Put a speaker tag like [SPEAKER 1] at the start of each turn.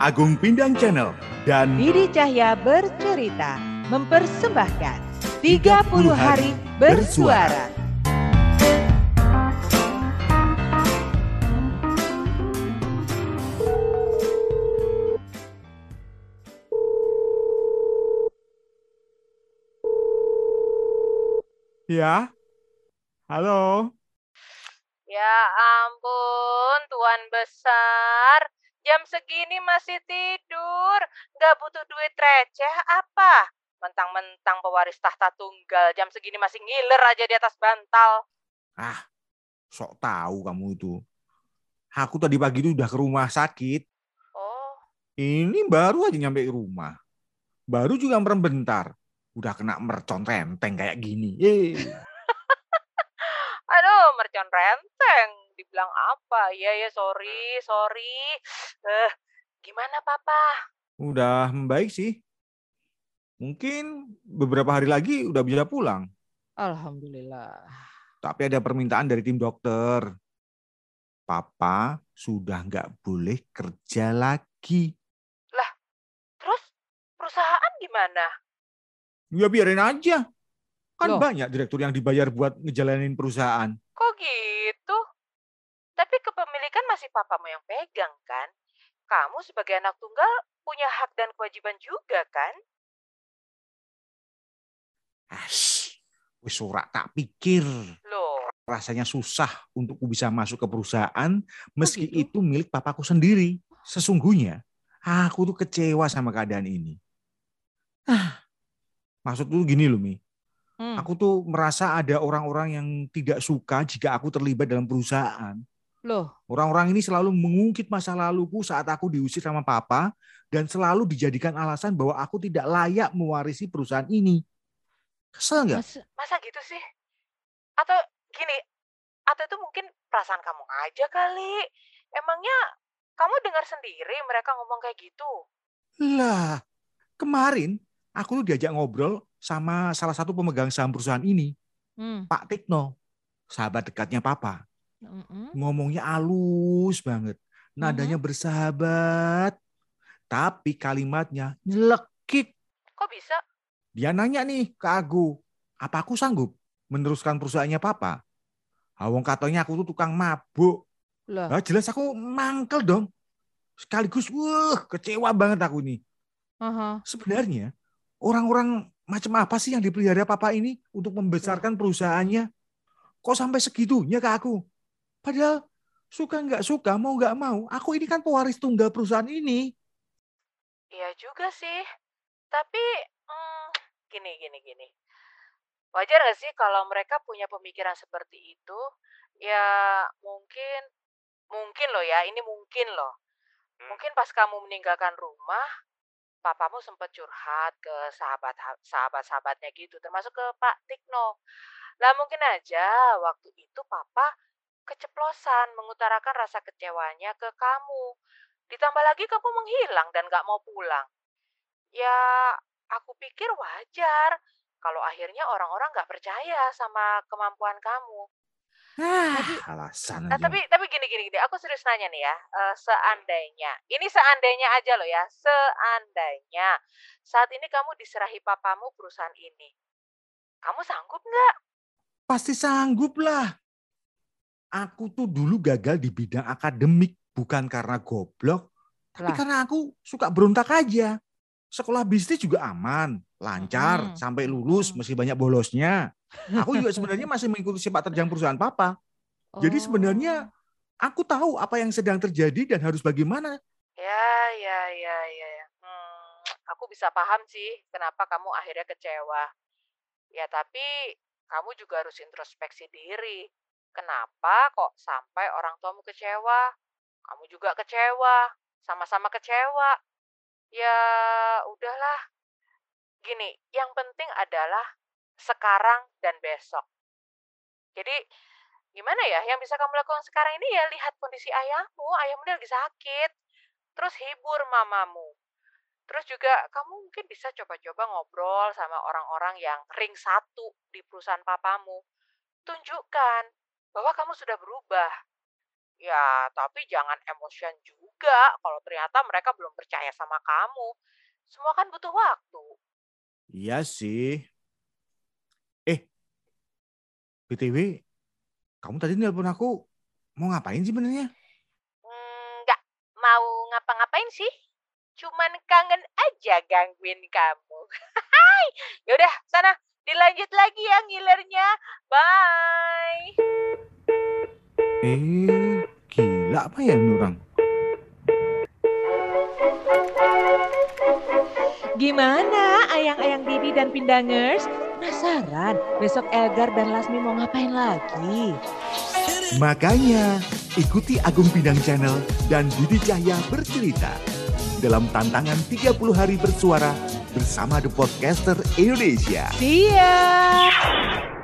[SPEAKER 1] Agung Pindang Channel dan
[SPEAKER 2] Didi Cahya bercerita mempersembahkan 30 hari bersuara.
[SPEAKER 1] Ya. Halo.
[SPEAKER 3] Ya ampun, Tuan besar. Jam segini masih tidur. Gak butuh duit receh apa? Mentang-mentang pewaris tahta tunggal. Jam segini masih ngiler aja di atas bantal.
[SPEAKER 1] Ah, sok tahu kamu itu. Aku tadi pagi itu udah ke rumah sakit.
[SPEAKER 3] Oh,
[SPEAKER 1] Ini baru aja nyampe rumah. Baru juga merem bentar. Udah kena mercon renteng kayak gini.
[SPEAKER 3] Aduh mercon renteng. Dibilang apa? Iya ya sorry, sorry. Eh, gimana papa?
[SPEAKER 1] udah membaik sih. Mungkin beberapa hari lagi udah bisa pulang.
[SPEAKER 2] Alhamdulillah.
[SPEAKER 1] Tapi ada permintaan dari tim dokter. Papa sudah nggak boleh kerja lagi.
[SPEAKER 3] Terus perusahaan gimana?
[SPEAKER 1] Ya biarin aja. Kan
[SPEAKER 2] Loh.
[SPEAKER 1] banyak direktur yang dibayar buat ngejalanin perusahaan.
[SPEAKER 3] Kok gitu? Kepemilikan masih papamu yang pegang kan? Kamu sebagai anak tunggal punya hak dan kewajiban juga kan?
[SPEAKER 1] Ash, wis ora tak pikir.
[SPEAKER 3] Loh,
[SPEAKER 1] Rasanya susah untuk ku bisa masuk ke perusahaan meski itu
[SPEAKER 2] gitu?
[SPEAKER 1] milik papaku sendiri. Sesungguhnya aku tuh kecewa sama keadaan ini. Ah, maksud tuh gini loh Mi.
[SPEAKER 2] Hmm.
[SPEAKER 1] Aku tuh merasa ada orang-orang yang tidak suka jika aku terlibat dalam perusahaan.
[SPEAKER 2] Loh,
[SPEAKER 1] Orang-orang ini selalu mengungkit masa laluku saat aku diusir sama papa dan selalu dijadikan alasan bahwa aku tidak layak mewarisi perusahaan ini. Kesel nggak?
[SPEAKER 2] masa,
[SPEAKER 3] masa gitu sih? Atau gini, atau itu mungkin perasaan kamu aja kali. Emangnya kamu dengar sendiri mereka ngomong kayak gitu?
[SPEAKER 1] Lah, kemarin aku tuh diajak ngobrol sama salah satu pemegang saham perusahaan ini,
[SPEAKER 2] hmm.
[SPEAKER 1] Pak Tikno, sahabat dekatnya papa. Ngomongnya halus banget, nadanya bersahabat, tapi kalimatnya nyelekit.
[SPEAKER 3] Kok bisa?
[SPEAKER 1] Dia nanya nih ke aku, apa aku sanggup meneruskan perusahaannya papa? Awong katanya aku tuh tukang mabuk.
[SPEAKER 2] Lah,
[SPEAKER 1] Lah jelas aku mangkel dong. Sekaligus, wah kecewa banget aku nih.
[SPEAKER 2] aha.
[SPEAKER 1] Sebenarnya orang-orang macam apa sih yang dipelihara papa ini untuk membesarkan perusahaannya? Kok sampai segitunya ke aku? Padahal suka nggak suka, mau nggak mau, aku ini kan pewaris tunggal perusahaan ini.
[SPEAKER 3] Iya juga sih. Tapi hmm, gini gini gini. Wajar gak sih kalau mereka punya pemikiran seperti itu? Ya mungkin mungkin loh ya, ini mungkin loh. Mungkin pas kamu meninggalkan rumah, papamu sempat curhat ke sahabat sahabat-sahabatnya gitu, termasuk ke Pak Tikno. Lah mungkin aja waktu itu papa keceplosan mengutarakan rasa kecewanya ke kamu. Ditambah lagi kamu menghilang dan gak mau pulang. Ya, aku pikir wajar kalau akhirnya orang-orang gak percaya sama kemampuan kamu.
[SPEAKER 1] Ah, alasan
[SPEAKER 3] Nah,
[SPEAKER 1] aja.
[SPEAKER 3] tapi tapi gini gini gini, aku serius nanya nih ya, eh, seandainya, ini seandainya aja loh ya, seandainya saat ini kamu diserahi papamu perusahaan ini, kamu sanggup nggak?
[SPEAKER 1] Pasti sanggup lah. Aku tuh dulu gagal di bidang akademik bukan karena goblok, tapi
[SPEAKER 2] Lah.
[SPEAKER 1] karena aku suka berontak aja. Sekolah bisnis juga aman, lancar,
[SPEAKER 2] Mm-mm.
[SPEAKER 1] sampai lulus
[SPEAKER 2] Mm-mm.
[SPEAKER 1] meski banyak bolosnya. Aku juga sebenarnya masih mengikuti sepak terjang perusahaan papa. Jadi sebenarnya aku tahu apa yang sedang terjadi dan harus bagaimana.
[SPEAKER 3] Ya ya ya ya, ya. Hmm, aku bisa paham sih kenapa kamu akhirnya kecewa. Ya tapi kamu juga harus introspeksi diri. Kenapa kok sampai orang tuamu kecewa? Kamu juga kecewa, sama-sama kecewa. Ya udahlah. Gini, yang penting adalah sekarang dan besok. Jadi gimana ya? Yang bisa kamu lakukan sekarang ini ya lihat kondisi ayahmu. Ayahmu lagi sakit. Terus hibur mamamu. Terus juga kamu mungkin bisa coba-coba ngobrol sama orang-orang yang ring satu di perusahaan papamu. Tunjukkan bahwa kamu sudah berubah. Ya, tapi jangan emosian juga kalau ternyata mereka belum percaya sama kamu. Semua kan butuh waktu.
[SPEAKER 1] Iya sih. Eh, BTW, kamu tadi nelpon aku mau ngapain sih sebenarnya?
[SPEAKER 3] Nggak mau ngapa-ngapain sih. Cuman kangen aja gangguin kamu. Hai, yaudah sana dilanjut lagi ya ngilernya. Bye.
[SPEAKER 1] Eh, gila apa ya ini orang?
[SPEAKER 2] Gimana ayang-ayang Didi dan Pindangers? Penasaran besok Elgar dan Lasmi mau ngapain lagi?
[SPEAKER 1] Makanya, ikuti Agung Pindang Channel dan Didi Cahya bercerita dalam tantangan 30 hari bersuara bersama The Podcaster Indonesia.
[SPEAKER 2] Siap!